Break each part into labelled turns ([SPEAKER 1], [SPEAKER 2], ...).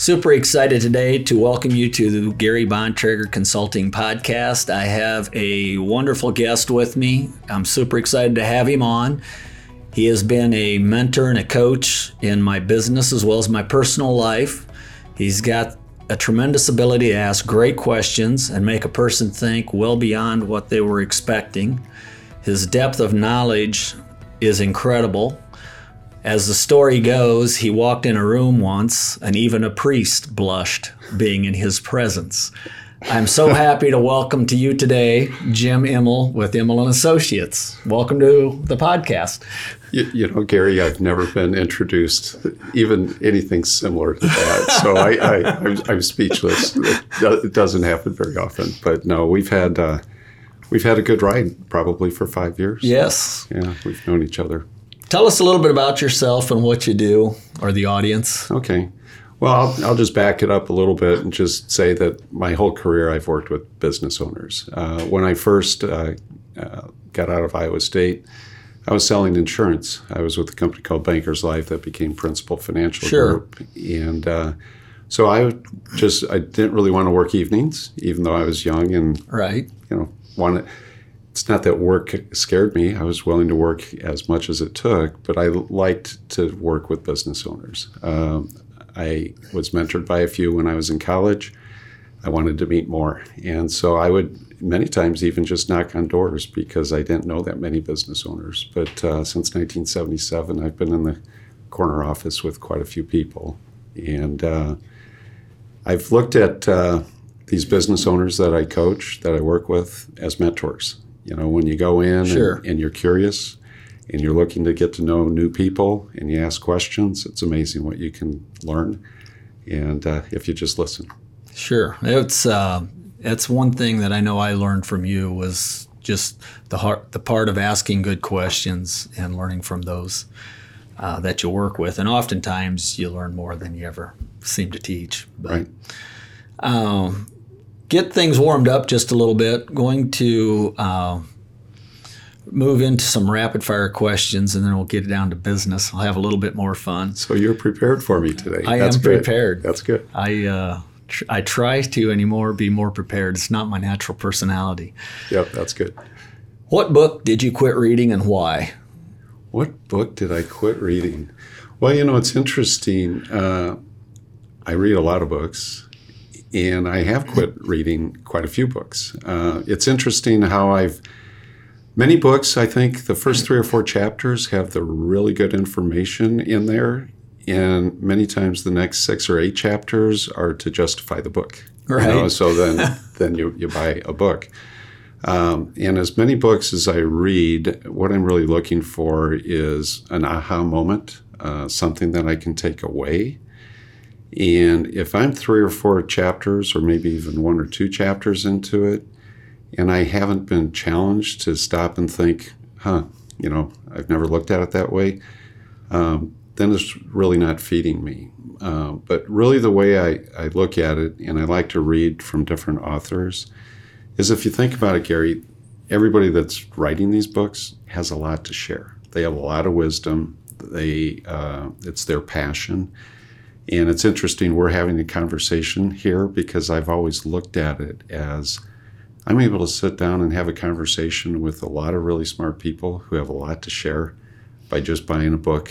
[SPEAKER 1] Super excited today to welcome you to the Gary Bontrager Consulting Podcast. I have a wonderful guest with me. I'm super excited to have him on. He has been a mentor and a coach in my business as well as my personal life. He's got a tremendous ability to ask great questions and make a person think well beyond what they were expecting. His depth of knowledge is incredible. As the story goes, he walked in a room once and even a priest blushed being in his presence. I'm so happy to welcome to you today Jim Immel with Immel and Associates. Welcome to the podcast.
[SPEAKER 2] You, you, know, Gary, I've never been introduced even anything similar to that. So I, I, I'm, I'm speechless. It doesn't happen very often. But no, we've had uh, we've had a good ride probably for five years.
[SPEAKER 1] Yes.
[SPEAKER 2] Yeah, we've known each other.
[SPEAKER 1] Tell us a little bit about yourself and what you do, or the audience.
[SPEAKER 2] Okay. Well, I'll, I'll, just back it up a little bit and just say that my whole career I've worked with business owners. Uh, when I first uh, uh, got out of Iowa State, I was selling insurance. I was with a company called Bankers Life that became Principal Financial
[SPEAKER 1] sure.
[SPEAKER 2] Group, and uh, so I just I didn't really want to work evenings, even though I was young and
[SPEAKER 1] right.
[SPEAKER 2] You know, wanted it's not that work scared me. I was willing to work as much as it took, but I liked to work with business owners. Um, I was mentored by a few when I was in college. I wanted to meet more. And so I would many times even just knock on doors because I didn't know that many business owners. But uh, since 1977, I've been in the corner office with quite a few people. And uh, I've looked at uh, these business owners that I coach, that I work with, as mentors. You know, when you go in
[SPEAKER 1] sure.
[SPEAKER 2] and, and you're curious and you're looking to get to know new people and you ask questions, it's amazing what you can learn. And uh, if you just listen.
[SPEAKER 1] Sure. It's, uh, it's one thing that I know I learned from you was just the heart, the part of asking good questions and learning from those uh, that you work with. And oftentimes you learn more than you ever seem to teach.
[SPEAKER 2] But, right.
[SPEAKER 1] Um, get things warmed up just a little bit. Going to uh, move into some rapid fire questions, and then we'll get down to business. I'll have a little bit more fun.
[SPEAKER 2] So you're prepared for me today.
[SPEAKER 1] I
[SPEAKER 2] That's
[SPEAKER 1] am
[SPEAKER 2] good.
[SPEAKER 1] prepared.
[SPEAKER 2] That's good.
[SPEAKER 1] I uh, tr- I try to anymore be more prepared. It's not my natural personality.
[SPEAKER 2] Yep, that's good.
[SPEAKER 1] What book did you quit reading and why?
[SPEAKER 2] What book did I quit reading? Well, you know, it's interesting. Uh, I read a lot of books and I have quit reading quite a few books. Uh, it's interesting how I've many books. I think the first three or four chapters have the really good information in there, and many times the next six or eight chapters are to justify the book.
[SPEAKER 1] Right.
[SPEAKER 2] You know? So then, then you you buy a book. Um, and as many books as I read, what I'm really looking for is an aha moment, uh, something that I can take away and if I'm three or four chapters, or maybe even one or two chapters into it, and I haven't been challenged to stop and think, huh, you know, I've never looked at it that way, um, then it's really not feeding me. Uh, but really, the way I, I look at it, and I like to read from different authors, is if you think about it, Gary, everybody that's writing these books has a lot to share. They have a lot of wisdom. They, uh, it's their passion and it's interesting, we're having a conversation here because I've always looked at it as I'm able to sit down and have a conversation with a lot of really smart people who have a lot to share by just buying a book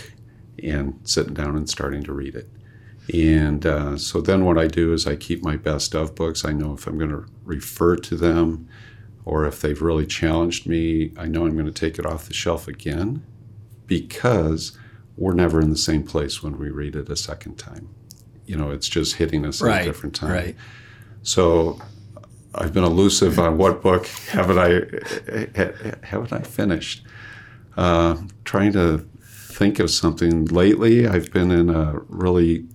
[SPEAKER 2] and sitting down and starting to read it. And uh, so then what I do is I keep my best of books. I know if I'm going to refer to them or if they've really challenged me, I know I'm going to take it off the shelf again because we're never in the same place when we read it a second time. You know, it's just hitting us
[SPEAKER 1] right,
[SPEAKER 2] at a different time.
[SPEAKER 1] Right.
[SPEAKER 2] So I've been elusive on what book haven't I haven't I finished. Uh, trying to think of something lately. I've been in a really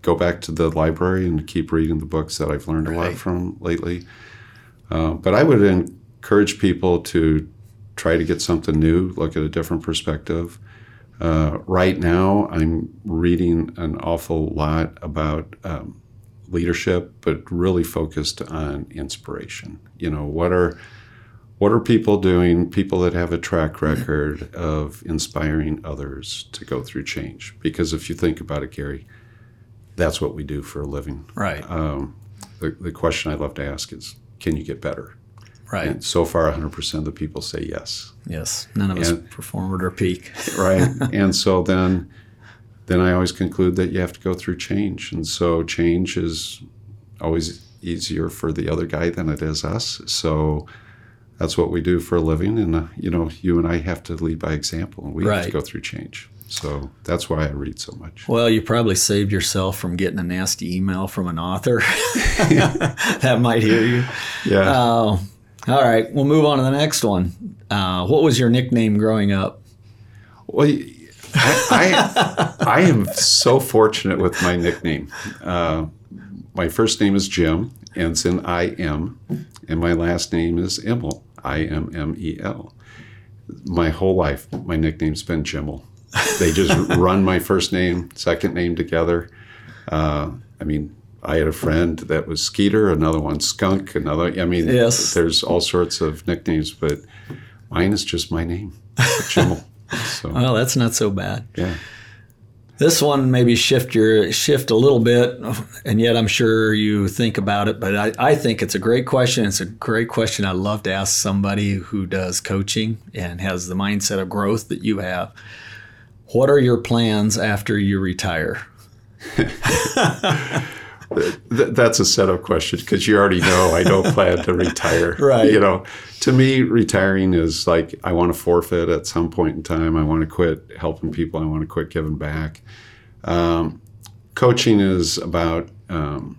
[SPEAKER 2] go back to the library and keep reading the books that I've learned
[SPEAKER 1] right.
[SPEAKER 2] a lot from lately. Uh, but I would encourage people to try to get something new, look at a different perspective. Uh, right now, I'm reading an awful lot about um, leadership, but really focused on inspiration. You know, what are what are people doing? People that have a track record of inspiring others to go through change. Because if you think about it, Gary, that's what we do for a living.
[SPEAKER 1] Right.
[SPEAKER 2] Um, the, the question I love to ask is, can you get better?
[SPEAKER 1] right.
[SPEAKER 2] And so far, 100% of the people say yes.
[SPEAKER 1] Yes. None of us
[SPEAKER 2] and-
[SPEAKER 1] perform at our peak.
[SPEAKER 2] right. And so then then i always conclude that you have to go through change. And so change is always easier for the other guy than it is us. So that's what we do for a living. And uh, you know you and i have to lead by example. And we have to go through change. So that's why i read so much.
[SPEAKER 1] Well, you probably saved yourself from getting a nasty email from an author. That might hear you.
[SPEAKER 2] yeah.
[SPEAKER 1] Oh, all right. We'll move on to the next one. Uh, what was your nickname growing up?
[SPEAKER 2] Well, I, I, I am so fortunate with my nickname. Uh, my first name is Jim, ends in I M, and my last name is Immel, I M M E L. My whole life, my nickname's been Jimmel. They just run my first name, second name together. Uh, I mean, I had a friend that was Skeeter, another one Skunk, another. I mean,
[SPEAKER 1] Yes.
[SPEAKER 2] there's all sorts of nicknames, but mine is just my name, Jimmel. So.
[SPEAKER 1] Well, that's not so bad.
[SPEAKER 2] Yeah.
[SPEAKER 1] This one maybe shift your shift a little bit, and yet I'm sure you think about it. But I, I think it's a great question. It's a great question. I love to ask somebody who does coaching and has the mindset of growth that you have. What are your plans after you retire?
[SPEAKER 2] Th- that's a setup question because you already know I don't plan to retire.
[SPEAKER 1] Right.
[SPEAKER 2] You know, to me, retiring is like I want to forfeit at some point in time. I want to quit helping people. I want to quit giving back. Um, coaching is about um,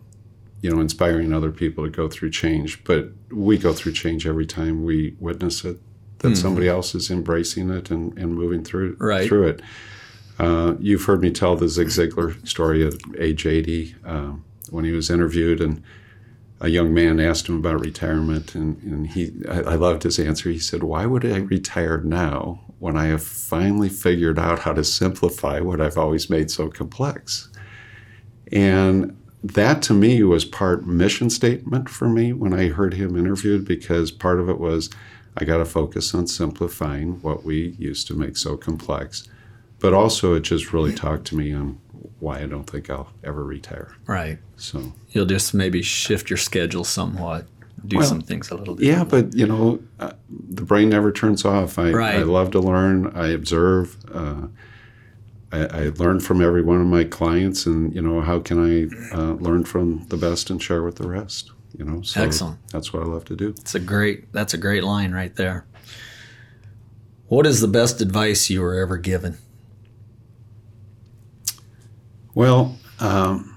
[SPEAKER 2] you know inspiring other people to go through change, but we go through change every time we witness it. That somebody else is embracing it and, and moving through
[SPEAKER 1] Right.
[SPEAKER 2] through it. Uh, you've heard me tell the Zig Ziglar story at age 80 um, when he was interviewed, and a young man asked him about retirement, and, and he I, I loved his answer. He said, "Why would I retire now when I have finally figured out how to simplify what I've always made so complex?" And that to me was part mission statement for me when I heard him interviewed because part of it was I got to focus on simplifying what we used to make so complex. But also, it just really talked to me on why I don't think I'll ever retire.
[SPEAKER 1] Right.
[SPEAKER 2] So,
[SPEAKER 1] You'll just maybe shift your schedule somewhat, do
[SPEAKER 2] Well,
[SPEAKER 1] some things a little bit.
[SPEAKER 2] yeah, but you know, uh, the brain never turns off. I,
[SPEAKER 1] Right.
[SPEAKER 2] I love to learn. I observe. Uh, I, I learn from every one of my clients, and you know, how can I uh, learn from the best and share with the rest? You know, so
[SPEAKER 1] Excellent.
[SPEAKER 2] That's what I love to do.
[SPEAKER 1] It's a great. That's a great line right there. What is the best advice you were ever given?
[SPEAKER 2] Well, um,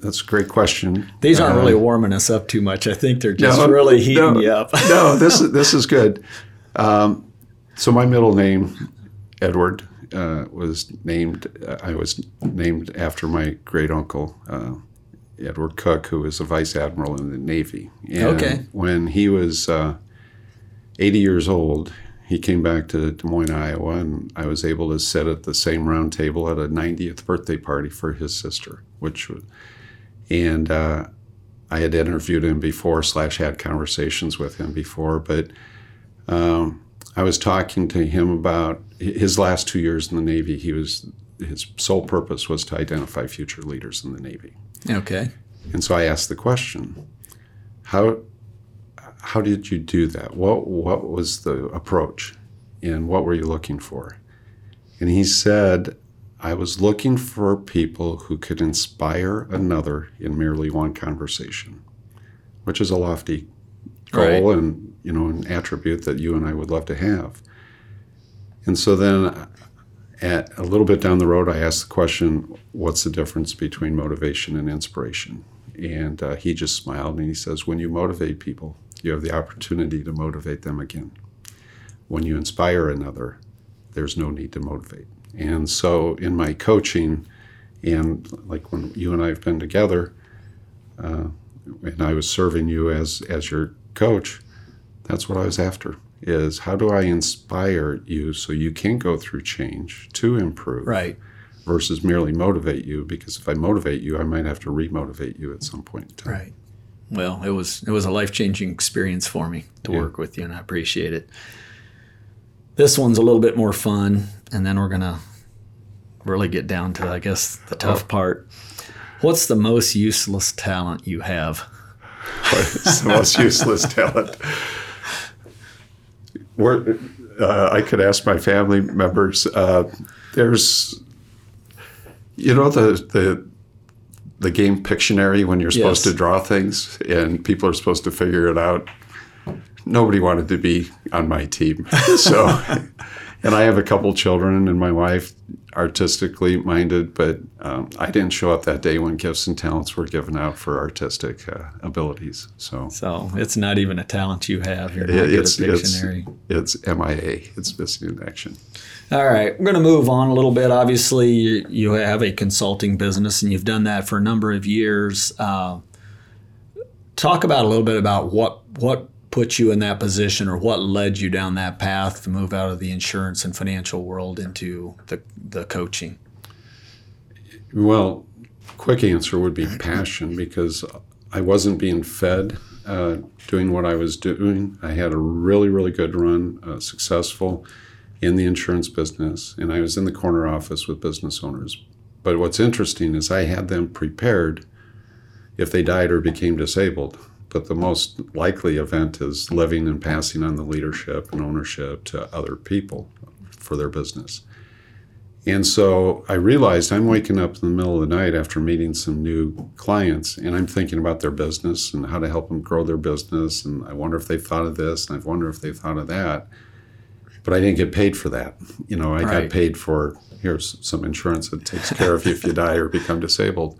[SPEAKER 2] that's a great question.
[SPEAKER 1] These aren't
[SPEAKER 2] Uh,
[SPEAKER 1] really warming us up too much. I think they're just
[SPEAKER 2] No,
[SPEAKER 1] really heating
[SPEAKER 2] no,
[SPEAKER 1] you up.
[SPEAKER 2] no, this is this is good. Um, so my middle name, Edward, uh, was named. Uh, I was named after my great uncle, uh, Edward Cook, who was a vice admiral in the Navy. And
[SPEAKER 1] Okay.
[SPEAKER 2] When he was uh, 80 years old, he came back to Des Moines, Iowa, and I was able to sit at the same round table at a 90th birthday party for his sister, which was, and uh, I had interviewed him before slash had conversations with him before, but um, I was talking to him about his last two years in the Navy. He was his sole purpose was to identify future leaders in the Navy,
[SPEAKER 1] Okay.
[SPEAKER 2] and so I asked the question, how how did you do that? What what was the approach, and what were you looking for? And he said, I was looking for people who could inspire another in merely one conversation, which is a lofty goal
[SPEAKER 1] Right.
[SPEAKER 2] and you know an attribute that you and I would love to have. And so then, at a little bit down the road, I asked the question, "What's the difference between motivation and inspiration?" And uh, he just smiled and he says, "When you motivate people, you have the opportunity to motivate them again. When you inspire another, there's no need to motivate." And so, in my coaching, and like when you and I have been together, uh, and I was serving you as as your coach, that's what I was after. Is how do I inspire you so you can go through change to improve,
[SPEAKER 1] Right.
[SPEAKER 2] versus merely motivate you? Because if I motivate you, I might have to remotivate you at some point in time.
[SPEAKER 1] Right. Well, it was it was a life changing experience for me to
[SPEAKER 2] Yeah.
[SPEAKER 1] work with you, and I appreciate it. This one's a little bit more fun, and then we're gonna really get down to, I guess, the tough part. What's the most useless talent you have?
[SPEAKER 2] What is the most useless talent? We're, uh, I could ask my family members. Uh, there's, you know, the the the game Pictionary when you're supposed
[SPEAKER 1] Yes.
[SPEAKER 2] to draw things and people are supposed to figure it out. Nobody wanted to be on my team, so. And I have a couple children, and my wife artistically minded, but um, I didn't show up that day when gifts and talents were given out for artistic uh, abilities. So
[SPEAKER 1] So it's not even a talent you have. You're not
[SPEAKER 2] it-
[SPEAKER 1] good
[SPEAKER 2] it's
[SPEAKER 1] at
[SPEAKER 2] it's it's MIA. It's missing in action.
[SPEAKER 1] All right, we're going to move on a little bit. Obviously, you, you have a consulting business, and you've done that for a number of years. Uh, talk about a little bit about what what put you in that position, or what led you down that path to move out of the insurance and financial world into the the coaching.
[SPEAKER 2] Well, quick answer would be passion because I wasn't being fed uh, doing what I was doing. I had a really, really good run, uh, successful in the insurance business, and I was in the corner office with business owners. But what's interesting is I had them prepared if they died or became disabled. But the most likely event is living and passing on the leadership and ownership to other people for their business. And so I realized I'm waking up in the middle of the night after meeting some new clients and I'm thinking about their business and how to help them grow their business. And I wonder if they've thought of this and I wonder if they've thought of that. But I didn't get paid for that. You know, I
[SPEAKER 1] Right.
[SPEAKER 2] got paid for here's some insurance that takes care of you if you die or become disabled.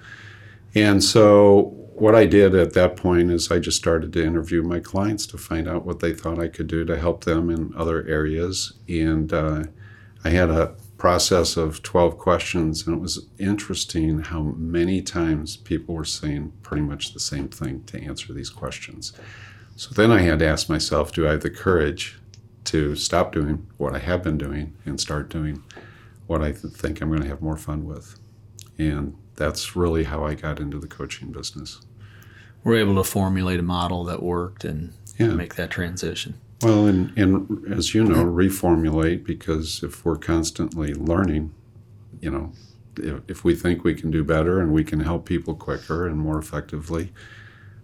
[SPEAKER 2] And so what I did at that point is I just started to interview my clients to find out what they thought I could do to help them in other areas. And uh, I had a process of 12 questions, and it was interesting how many times people were saying pretty much the same thing to answer these questions. So then I had to ask myself do I have the courage to stop doing what I have been doing and start doing what I th- think I'm going to have more fun with? And that's really how I got into the coaching business.
[SPEAKER 1] We're able to formulate a model that worked and
[SPEAKER 2] Yeah.
[SPEAKER 1] make that transition.
[SPEAKER 2] Well, and, and as you know, reformulate because if we're constantly learning, you know, if, if we think we can do better and we can help people quicker and more effectively,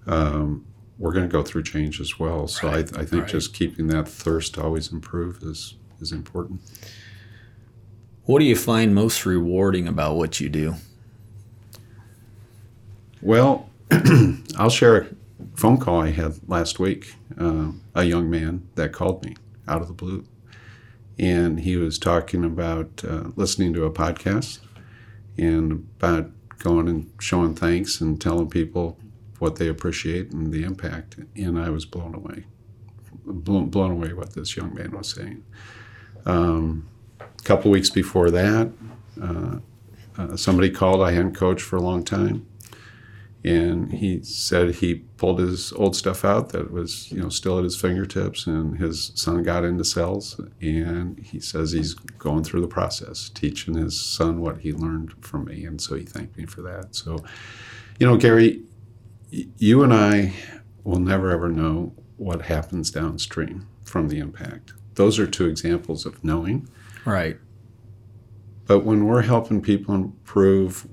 [SPEAKER 2] um, we're going to go through change as well. So
[SPEAKER 1] Right,
[SPEAKER 2] I, I think
[SPEAKER 1] right.
[SPEAKER 2] just keeping that thirst to always improve is, is important.
[SPEAKER 1] What do you find most rewarding about what you do?
[SPEAKER 2] Well, I'll share a phone call I had last week. Uh, a young man that called me out of the blue. And he was talking about uh, listening to a podcast and about going and showing thanks and telling people what they appreciate and the impact. And I was blown away, blown, blown away what this young man was saying. Um, a couple weeks before that, uh, uh, somebody called I hadn't coached for a long time and he said he pulled his old stuff out that was you know still at his fingertips and his son got into cells and he says he's going through the process teaching his son what he learned from me. And so he thanked me for that. So you know gary y- you and i will never ever know what happens downstream from the impact. Those are two examples of knowing.
[SPEAKER 1] Right.
[SPEAKER 2] but when we're helping people improve,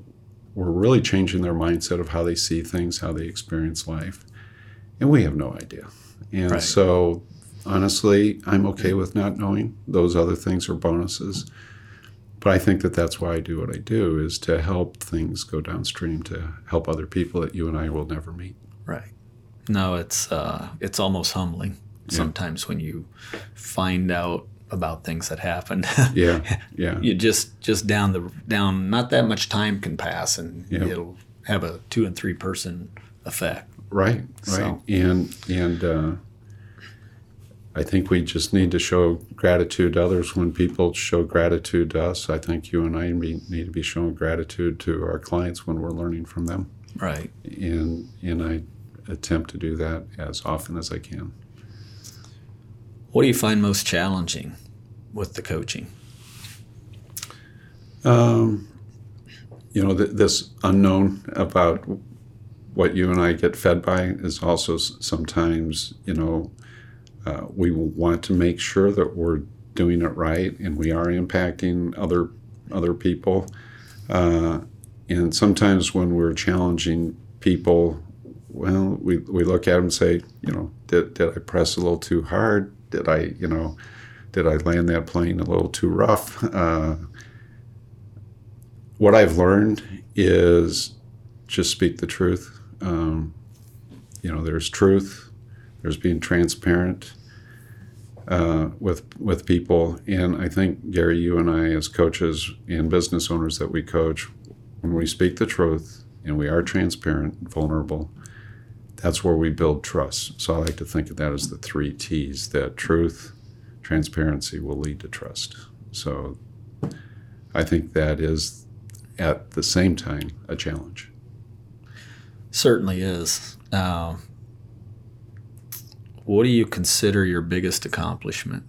[SPEAKER 2] we're really changing their mindset of how they see things, how they experience life. And we have no idea. And
[SPEAKER 1] Right.
[SPEAKER 2] so, honestly, I'm okay with not knowing. Those other things are bonuses. But I think that that's why I do what I do is to help things go downstream to help other people that you and I will never meet.
[SPEAKER 1] Right. No, it's uh, it's almost humbling sometimes when you find out about things that happened.
[SPEAKER 2] Yeah, yeah.
[SPEAKER 1] you just just down the down not that much time can pass and
[SPEAKER 2] Yeah.
[SPEAKER 1] it'll have a two and three person effect.
[SPEAKER 2] Right, right.
[SPEAKER 1] So-
[SPEAKER 2] And and uh, I think we just need to show gratitude to others. When people show gratitude to us, I think you and I need to be showing gratitude to our clients when we're learning from them.
[SPEAKER 1] Right.
[SPEAKER 2] And and I attempt to do that as often as I can.
[SPEAKER 1] What do you find most challenging with the coaching?
[SPEAKER 2] Um, you know, th- this unknown about what you and I get fed by is also sometimes, you know, uh, we want to make sure that we're doing it right and we are impacting other other people. Uh, and sometimes when we're challenging people, well, we, we look at them and say, you know, did, did I press a little too hard? Did I, you know, did I land that plane a little too rough? Uh, what I've learned is just speak the truth. Um, you know, there's truth, there's being transparent uh, with with people, and I think Gary, you and I, as coaches and business owners that we coach, when we speak the truth and we are transparent, vulnerable, that's where we build trust. So I like to think of that as the three T's: that truth, transparency will lead to trust. So I think that is at the same time a challenge.
[SPEAKER 1] Certainly is. Uh, what do you consider your biggest accomplishment?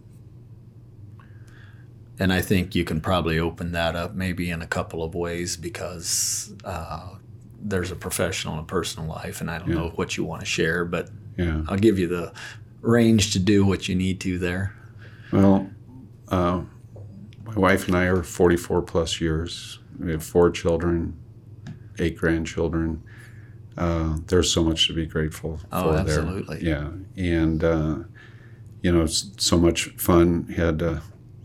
[SPEAKER 1] And I think you can probably open that up maybe in a couple of ways because uh, there's a professional and a personal life, and I don't yeah. know what you want to share, but yeah. I'll give you the range to do what you need to there.
[SPEAKER 2] Well, uh, my wife and I are 44 plus years. We have four children, eight grandchildren. Uh, there's so much to be grateful
[SPEAKER 1] oh,
[SPEAKER 2] for
[SPEAKER 1] absolutely.
[SPEAKER 2] there. Yeah, and uh, you know, so much fun. Had uh,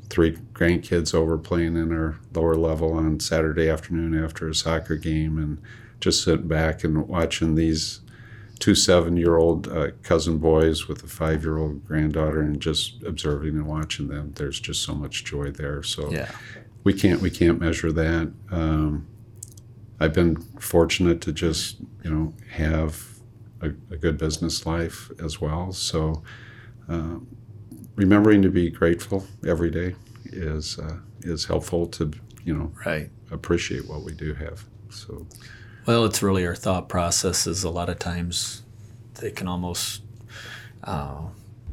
[SPEAKER 2] three grandkids over playing in our lower level on Saturday afternoon after a soccer game, and just sitting back and watching these two seven-year-old uh, cousin boys with a five-year-old granddaughter, and just observing and watching them. There's just so much joy there. So
[SPEAKER 1] yeah.
[SPEAKER 2] we can't we can't measure that. Um, I've been fortunate to just you know have a, a good business life as well. So uh, remembering to be grateful every day is uh, is helpful to you know
[SPEAKER 1] right
[SPEAKER 2] appreciate what we do have. So
[SPEAKER 1] well, it's really our thought processes. A lot of times they can almost uh,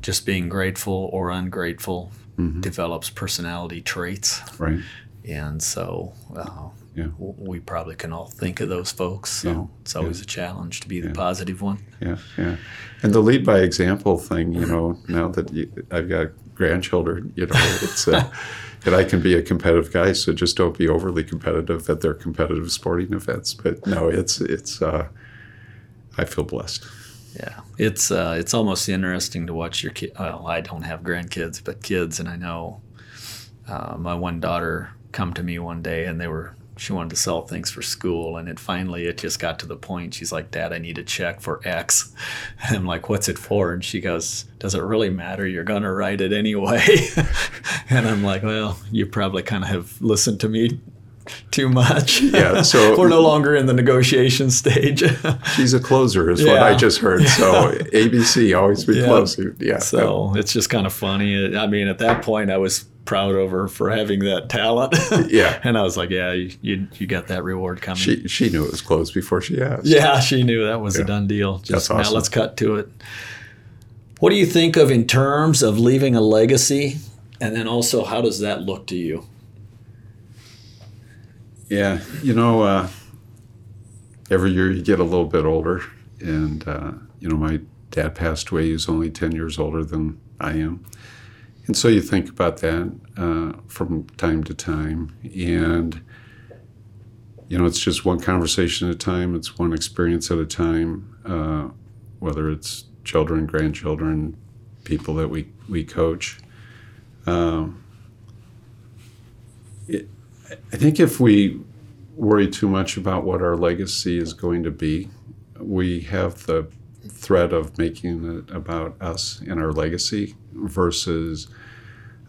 [SPEAKER 1] just being grateful or ungrateful mm-hmm. develops personality traits.
[SPEAKER 2] Right.
[SPEAKER 1] And so uh, yeah. we probably can all think of those folks. So yeah. it's always yeah. a challenge to be the positive one.
[SPEAKER 2] Yeah, yeah. And the lead by example thing, you know, now that you, I've got grandchildren, you know, it's uh, and I can be a competitive guy, so just don't be overly competitive at their competitive sporting events. But no, it's it's. Uh, I feel blessed.
[SPEAKER 1] Yeah, it's uh, it's almost interesting to watch your kid. Well, I don't have grandkids, but kids, and I know uh, my one daughter come to me one day, and they were she wanted to sell things for school and it finally it just got to the point she's like dad i need a check for x. And i'm like what's it for? And she goes does it really matter? You're going to write it anyway. And i'm like well you probably kind of have listened to me too much.
[SPEAKER 2] Yeah so
[SPEAKER 1] we're no longer in the negotiation stage.
[SPEAKER 2] She's a closer is yeah. what i just heard so abc always be yeah. closer yeah.
[SPEAKER 1] So it's just kind of funny. I mean at that point i was proud of her for having that talent.
[SPEAKER 2] yeah.
[SPEAKER 1] and I was like, yeah, you, you, you got that reward coming.
[SPEAKER 2] She she knew it was closed before she asked.
[SPEAKER 1] Yeah, she knew that was yeah. a done deal. Just That's awesome. now let's cut to it. What do you think of in terms of leaving a legacy? And then also, how does that look to you?
[SPEAKER 2] Yeah, you know, uh, every year you get a little bit older. And, uh, you know, my dad passed away. He was only 10 years older than I am. And so you think about that uh, from time to time. And, you know, it's just one conversation at a time, it's one experience at a time, uh, whether it's children, grandchildren, people that we, we coach. Um, it, I think if we worry too much about what our legacy is going to be, we have the threat of making it about us and our legacy versus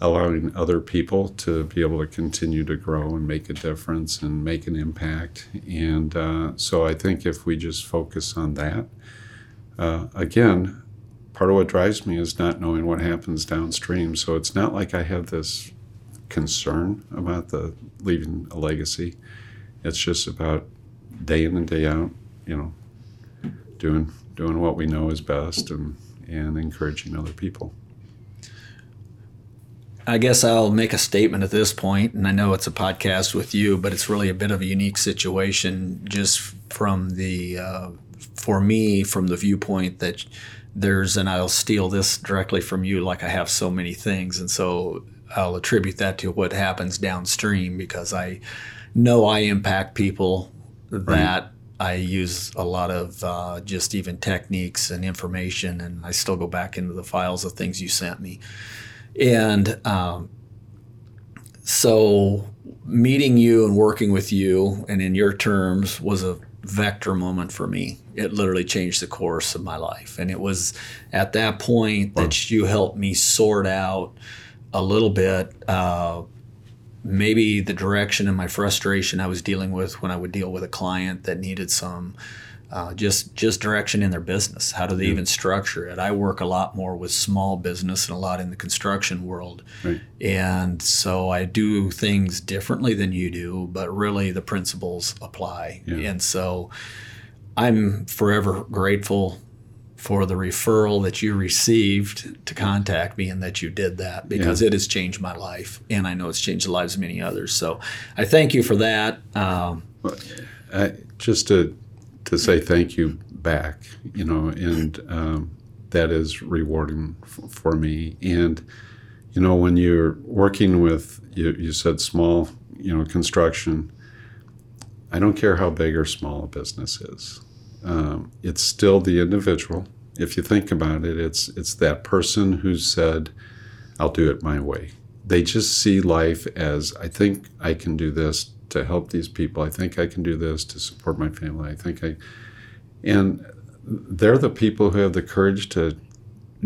[SPEAKER 2] allowing other people to be able to continue to grow and make a difference and make an impact. And uh, so I think if we just focus on that, uh, again, part of what drives me is not knowing what happens downstream. So it's not like I have this concern about the leaving a legacy. It's just about day in and day out, you know, doing doing what we know is best and and encouraging other people.
[SPEAKER 1] I guess I'll make a statement at this point, and I know it's a podcast with you, but it's really a bit of a unique situation just from the, uh, for me, from the viewpoint that there's, and I'll steal this directly from you, like I have so many things. And so I'll attribute that to what happens downstream because I know I impact people that I use a lot of uh, just even techniques and information, and I still go back into the files of things you sent me. And um, so meeting you and working with you and in your terms was a vector moment for me. It literally changed the course of my life. And it was at that point that you helped me sort out a little bit uh, maybe the direction and my frustration I was dealing with when I would deal with a client that needed some uh, just just direction in their business. How do they even structure it? I work a lot more with small business and a lot in the construction world,
[SPEAKER 2] Right.
[SPEAKER 1] and so I do things differently than you do, but really the principles apply.
[SPEAKER 2] Yeah.
[SPEAKER 1] And so I'm forever grateful for the referral that you received to contact me and that you did that because it has changed my life and I know it's changed the lives of many others. So I thank you for that. Um,
[SPEAKER 2] I, just to to say thank you back, you know, and um, that is rewarding f- for me. And you know, when you're working with you, you said small, you know, construction. I don't care how big or small a business is. Um, it's still the individual. If you think about it, it's it's that person who said, "I'll do it my way." They just see life as, "I think I can do this to help these people. I think I can do this to support my family. I think I," and they're the people who have the courage to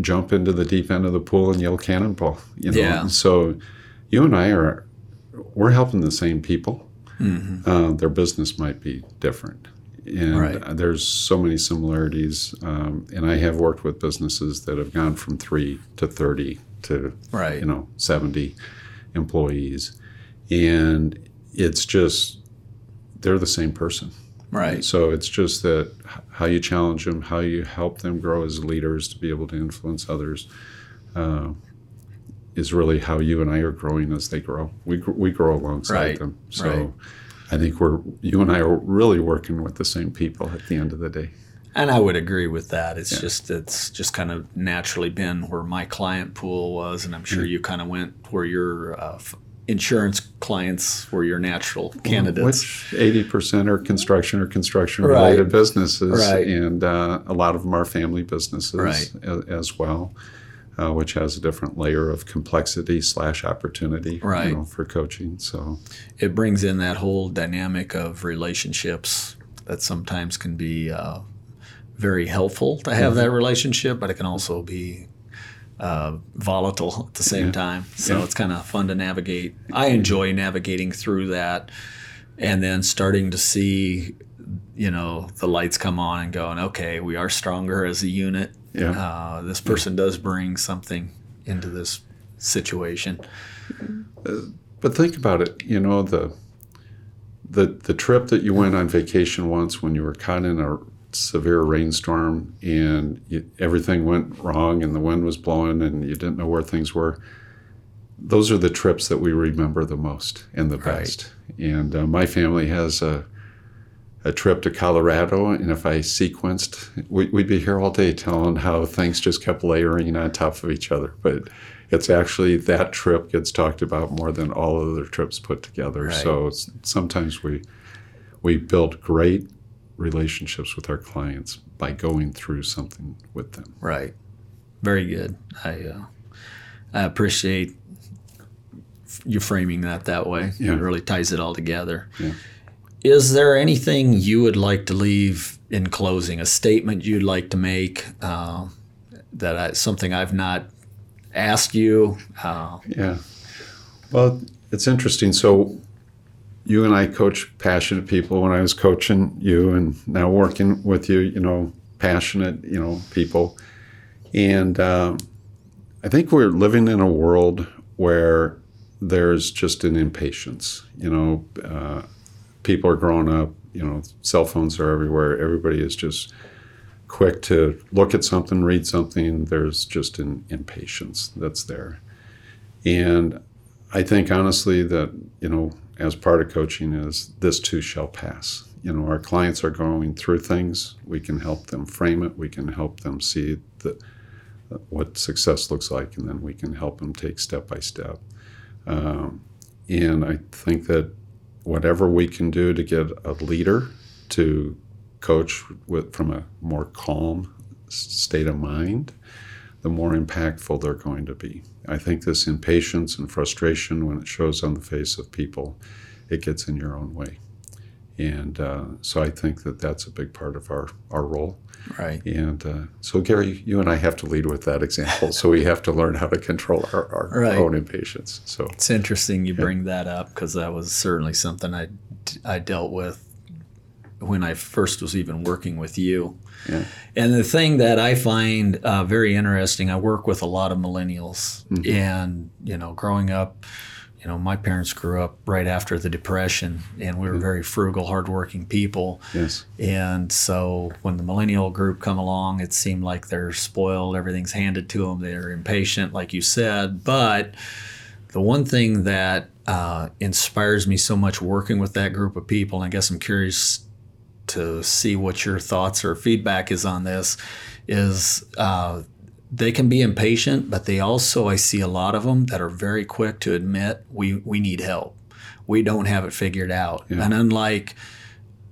[SPEAKER 2] jump into the deep end of the pool and yell cannonball. You know,
[SPEAKER 1] Yeah.
[SPEAKER 2] So you and I are we're helping the same people. Uh, their business might be different. And
[SPEAKER 1] Right.
[SPEAKER 2] there's so many similarities. Um, and I have worked with businesses that have gone from three to 30 to,
[SPEAKER 1] Right.
[SPEAKER 2] you know, 70 employees. And it's just, they're the same person.
[SPEAKER 1] right.
[SPEAKER 2] So it's just that how you challenge them, how you help them grow as leaders to be able to influence others, uh, is really how you and I are growing as they grow. We we grow alongside
[SPEAKER 1] Right,
[SPEAKER 2] them. So
[SPEAKER 1] right.
[SPEAKER 2] I think we're you and I are really working with the same people at the end of the day.
[SPEAKER 1] And I would agree with that. It's just it's just kind of naturally been where my client pool was, and I'm sure you kind of went where your uh, insurance clients were your natural candidates.
[SPEAKER 2] Which eighty percent are construction or construction related
[SPEAKER 1] Right.
[SPEAKER 2] businesses,
[SPEAKER 1] Right.
[SPEAKER 2] and uh, a lot of them are family businesses
[SPEAKER 1] Right.
[SPEAKER 2] a- as well, uh, which has a different layer of complexity slash opportunity
[SPEAKER 1] Right.
[SPEAKER 2] you know, for coaching. So
[SPEAKER 1] it brings in that whole dynamic of relationships that sometimes can be uh, very helpful to have that relationship, but it can also be uh, volatile at the same
[SPEAKER 2] Yeah.
[SPEAKER 1] time. So
[SPEAKER 2] Yeah.
[SPEAKER 1] it's kind of fun to navigate. I enjoy navigating through that and then starting to see, you know, the lights come on and going, okay, we are stronger as a unit.
[SPEAKER 2] Yeah.
[SPEAKER 1] Uh, this person does bring something into this situation.
[SPEAKER 2] But think about it. You know the the the trip that you went on vacation once when you were caught in a severe rainstorm and you, everything went wrong and the wind was blowing and you didn't know where things were. Those are the trips that we remember the most and the
[SPEAKER 1] Right.
[SPEAKER 2] best. And uh, my family has a a trip to Colorado, and if I sequenced, we, we'd be here all day telling how things just kept layering on top of each other. But it's actually that trip gets talked about more than all other trips put together.
[SPEAKER 1] Right.
[SPEAKER 2] So sometimes we we build great relationships with our clients by going through something with them.
[SPEAKER 1] Right. Very good. I uh, I appreciate you framing that that way.
[SPEAKER 2] Yeah.
[SPEAKER 1] It really ties it all together.
[SPEAKER 2] Yeah.
[SPEAKER 1] Is there anything you would like to leave in closing? A statement you'd like to make uh, that I, something I've not asked you? Uh,
[SPEAKER 2] Yeah. Well, it's interesting. So you and I coach passionate people when I was coaching you and now working with you, you know, passionate, you know, people. And um, I think we're living in a world where there's just an impatience, you know, uh, people are growing up, you know, cell phones are everywhere. Everybody is just quick to look at something, read something. There's just an impatience that's there. And I think honestly that, you know, as part of coaching is this too shall pass. You know, our clients are going through things. We can help them frame it. We can help them see the, what success looks like, and then we can help them take step by step. Um, and I think that whatever we can do to get a leader to coach with from a more calm state of mind, the more impactful they're going to be. I think this impatience and frustration, when it shows on the face of people, it gets in your own way. And uh, so I think that that's a big part of our, our role.
[SPEAKER 1] Right.
[SPEAKER 2] And uh, so, Gary, you and I have to lead with that example. so we have to learn how to control our, our right. own impatience. So
[SPEAKER 1] it's interesting you yeah. bring that up because that was certainly something I, I dealt with when I first was even working with you. Yeah. And the thing that I find uh, very interesting, I work with a lot of millennials, mm-hmm. and you know, growing up, you know, my parents grew up right after the depression, and we were very frugal, hardworking people.
[SPEAKER 2] Yes.
[SPEAKER 1] And so when the millennial group come along, it seemed like they're spoiled, everything's handed to them, they're impatient, like you said. But the one thing that uh, inspires me so much working with that group of people, and I guess I'm curious to see what your thoughts or feedback is on this is uh, they can be impatient, but they also, I see a lot of them that are very quick to admit we, we need help. We don't have it figured out. Yeah. And unlike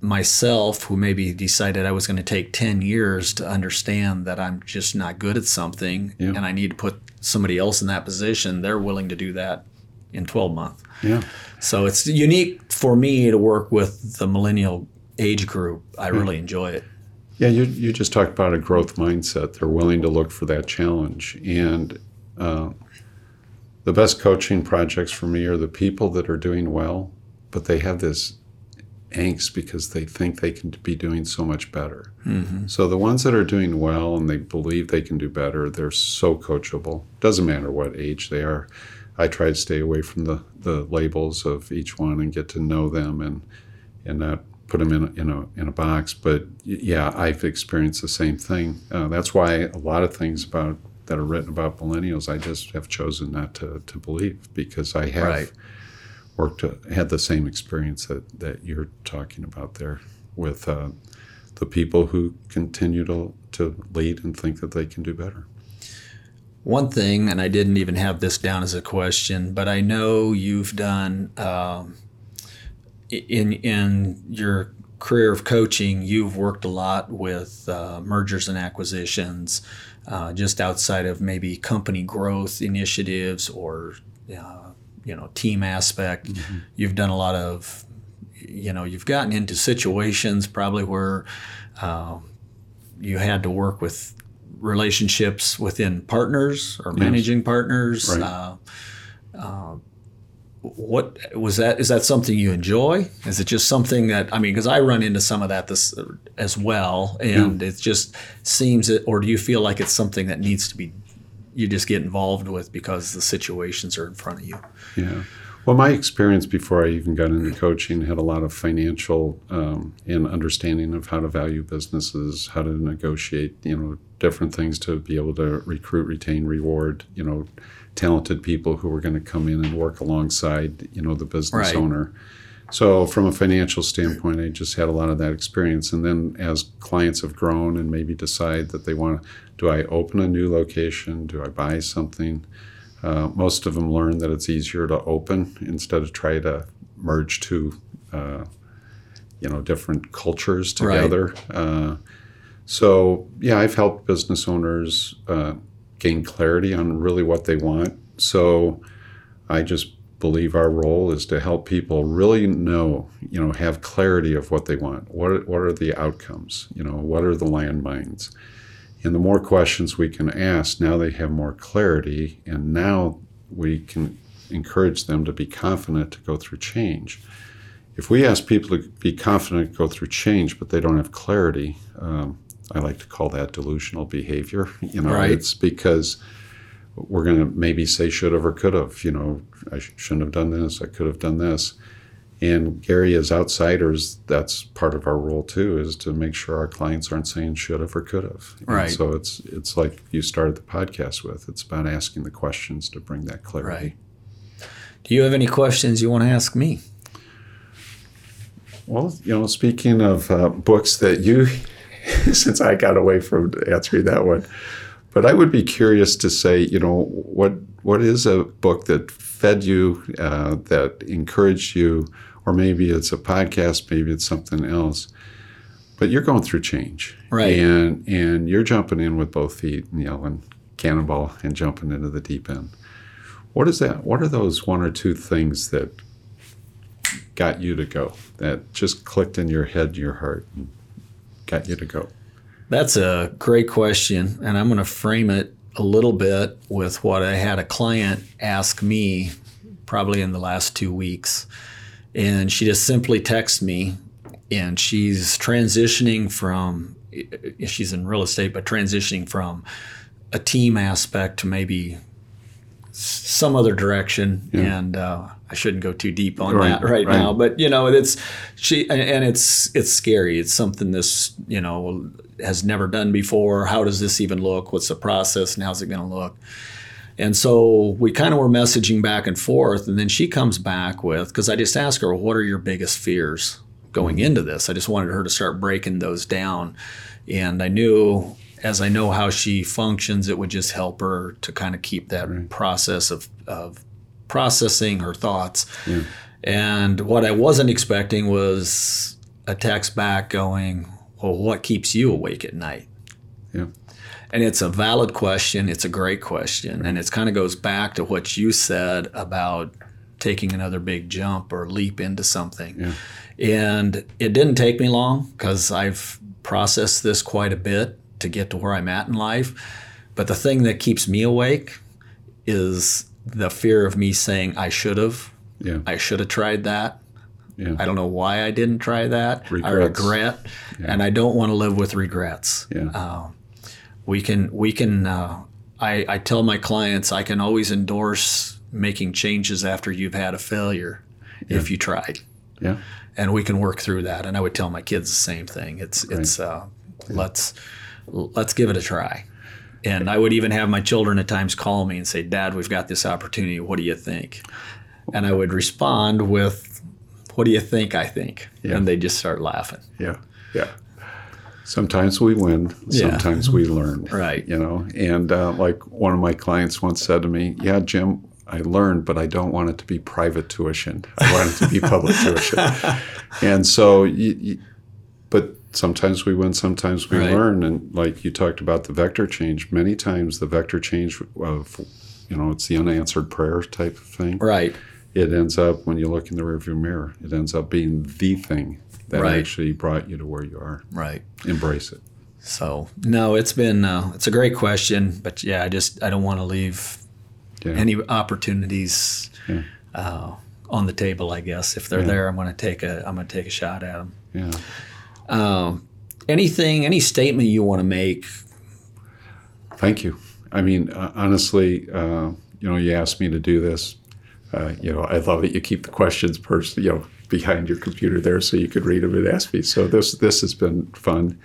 [SPEAKER 1] myself, who maybe decided I was going to take 10 years to understand that I'm just not good at something yeah. and I need to put somebody else in that position, they're willing to do that in 12 months.
[SPEAKER 2] Yeah.
[SPEAKER 1] So it's unique for me to work with the millennial age group, I hmm. really enjoy it.
[SPEAKER 2] Yeah, you, you just talked about a growth mindset. They're willing to look for that challenge. And uh, the best coaching projects for me are the people that are doing well, but they have this angst because they think they can be doing so much better. Mm-hmm. So the ones that are doing well and they believe they can do better, they're so coachable. Doesn't matter what age they are. I try to stay away from the, the labels of each one and get to know them and and not put them in a, in a, in a box. But yeah, I've experienced the same thing. Uh, that's why a lot of things about that are written about millennials, I just have chosen not to, to believe because I have right. worked, uh, had the same experience that, that you're talking about there with uh, the people who continue to, to lead and think that they can do better.
[SPEAKER 1] One thing, and I didn't even have this down as a question, but I know you've done um, in in your career of coaching, you've worked a lot with uh, mergers and acquisitions, uh, just outside of maybe company growth initiatives or uh, you know team aspect. Mm-hmm. You've done a lot of you know you've gotten into situations probably where uh, you had to work with relationships within partners or managing yes. partners. Right uh, uh, what was that is that something you enjoy? Is it just something that i mean because i run into some of that this as well and it just seems that or do you feel like it's something that needs to be you just get involved with because the situations are in front of you?
[SPEAKER 2] Yeah. Well my experience before i even got into coaching had a lot of financial um, and understanding of how to value businesses how to negotiate you know different things to be able to recruit retain reward you know talented people who were going to come in and work alongside you know the business right. owner. So from a financial standpoint i just had a lot of that experience. And then as clients have grown and maybe decide that they want to do i open a new location? Do i buy something? Uh, most of them learn that it's easier to open instead of try to merge two uh, you know different cultures together. Right. uh, so yeah i've helped business owners uh, gain clarity on really what they want. So I just believe our role is to help people really know, you know, have clarity of what they want. What are, what are the outcomes? You know, what are the landmines? And the more questions we can ask, now they have more clarity, and now we can encourage them to be confident to go through change. If we ask people to be confident to go through change, but they don't have clarity, um, I like to call that delusional behavior. You know, right. it's because we're going to maybe say should have or could have. You know, I sh- shouldn't have done this. I could have done this. And Gary, as outsiders, that's part of our role too, is to make sure our clients aren't saying should have or could have.
[SPEAKER 1] Right.
[SPEAKER 2] And so it's it's like you started the podcast with. It's about asking the questions to bring that clarity.
[SPEAKER 1] Right. Do you have any questions you want to ask me?
[SPEAKER 2] Well, you know, speaking of uh, books that you since I got away from answering that one. but I would be curious to say, you know, what what is a book that fed you, uh, that encouraged you, or maybe it's a podcast, maybe it's something else. But you're going through change,
[SPEAKER 1] Right.
[SPEAKER 2] And and you're jumping in with both feet and yelling cannonball and jumping into the deep end. What is that? What are those one or two things that got you to go? That just clicked in your head, your heart, and got you to go?
[SPEAKER 1] That's a great question, and I'm going to frame it a little bit with what I had a client ask me probably in the last two weeks. And she just simply texted me, and she's transitioning from, she's in real estate, but transitioning from a team aspect to maybe some other direction. And uh, I shouldn't go too deep on
[SPEAKER 2] Right,
[SPEAKER 1] that right,
[SPEAKER 2] right.
[SPEAKER 1] now, but you know, it's she, and it's it's scary. It's something this you know has never done before. How does this even look? What's the process, and how's it going to look? And so we kind of were messaging back and forth, and then she comes back with because I just asked her, "What are your biggest fears going mm-hmm. into this?" I just wanted her to start breaking those down, and I knew as I know how she functions, it would just help her to kind of keep that process of, of processing her thoughts. And what I wasn't expecting was a text back going, Well, what keeps you awake at night?
[SPEAKER 2] Yeah.
[SPEAKER 1] And it's a valid question. It's a great question. And it kind of goes back to what you said about taking another big jump or leap into something.
[SPEAKER 2] Yeah.
[SPEAKER 1] And it didn't take me long because I've processed this quite a bit to get to where I'm at in life. But the thing that keeps me awake is the fear of me saying I should have.
[SPEAKER 2] Yeah.
[SPEAKER 1] I should have tried that.
[SPEAKER 2] Yeah.
[SPEAKER 1] I don't know why I didn't try that. I
[SPEAKER 2] Regrets.
[SPEAKER 1] regret, and I don't want to live with regrets.
[SPEAKER 2] Yeah.
[SPEAKER 1] We can, we can. Uh, I, I tell my clients I can always endorse making changes after you've had a failure, if you tried,
[SPEAKER 2] yeah.
[SPEAKER 1] and we can work through that. And I would tell my kids the same thing. It's it's uh, let's let's give it a try. And I would even have my children at times call me and say, "Dad, we've got this opportunity. What do you think?" And I would respond with, "What do you think? I think."
[SPEAKER 2] Yeah.
[SPEAKER 1] And they just start laughing.
[SPEAKER 2] Yeah, yeah. Sometimes we win,
[SPEAKER 1] Yeah.
[SPEAKER 2] sometimes we learn.
[SPEAKER 1] Right.
[SPEAKER 2] You know, and uh, like one of my clients once said to me, "Yeah, Jim, I learned, but I don't want it to be private tuition. I want it to be public tuition." And so, you, you, but sometimes we win, sometimes we
[SPEAKER 1] Right.
[SPEAKER 2] learn. And like you talked about the vector change, many times the vector change of, you know, it's the unanswered prayer type of thing.
[SPEAKER 1] Right.
[SPEAKER 2] It ends up when you look in the rearview mirror, it ends up being the thing that
[SPEAKER 1] Right.
[SPEAKER 2] actually brought you to where you are.
[SPEAKER 1] Right.
[SPEAKER 2] Embrace it.
[SPEAKER 1] So no, it's been uh, it's a great question, but yeah, I just I don't want to leave
[SPEAKER 2] Yeah.
[SPEAKER 1] any opportunities
[SPEAKER 2] Yeah.
[SPEAKER 1] uh, on the table. I guess if they're
[SPEAKER 2] Yeah.
[SPEAKER 1] there, I'm going to take a I'm going to take a shot at them.
[SPEAKER 2] yeah.
[SPEAKER 1] Um, anything, any statement you want to make?
[SPEAKER 2] Thank you. I mean, uh, honestly, uh, you know, you asked me to do this. Uh, you know, I love that you keep the questions pers- you know, behind your computer there so you could read them and ask me. So this this has been fun,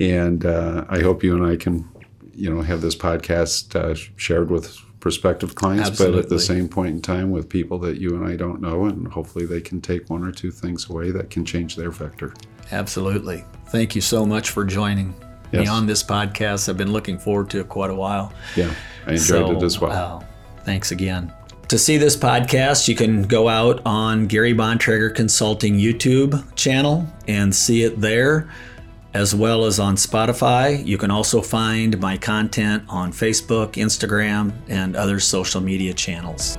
[SPEAKER 2] and uh, I hope you and I can, you know, have this podcast uh, shared with prospective clients, but at the same point in time with people that you and I don't know, and hopefully they can take one or two things away that can change their vector.
[SPEAKER 1] Absolutely. Thank you so much for joining me on this podcast. I've been looking forward to it quite a while.
[SPEAKER 2] Yeah, I enjoyed it as well.
[SPEAKER 1] uh, thanks again. To see this podcast, you can go out on Gary Bontrager Consulting YouTube channel and see it there, as well as on Spotify. You can also find my content on Facebook, Instagram, and other social media channels.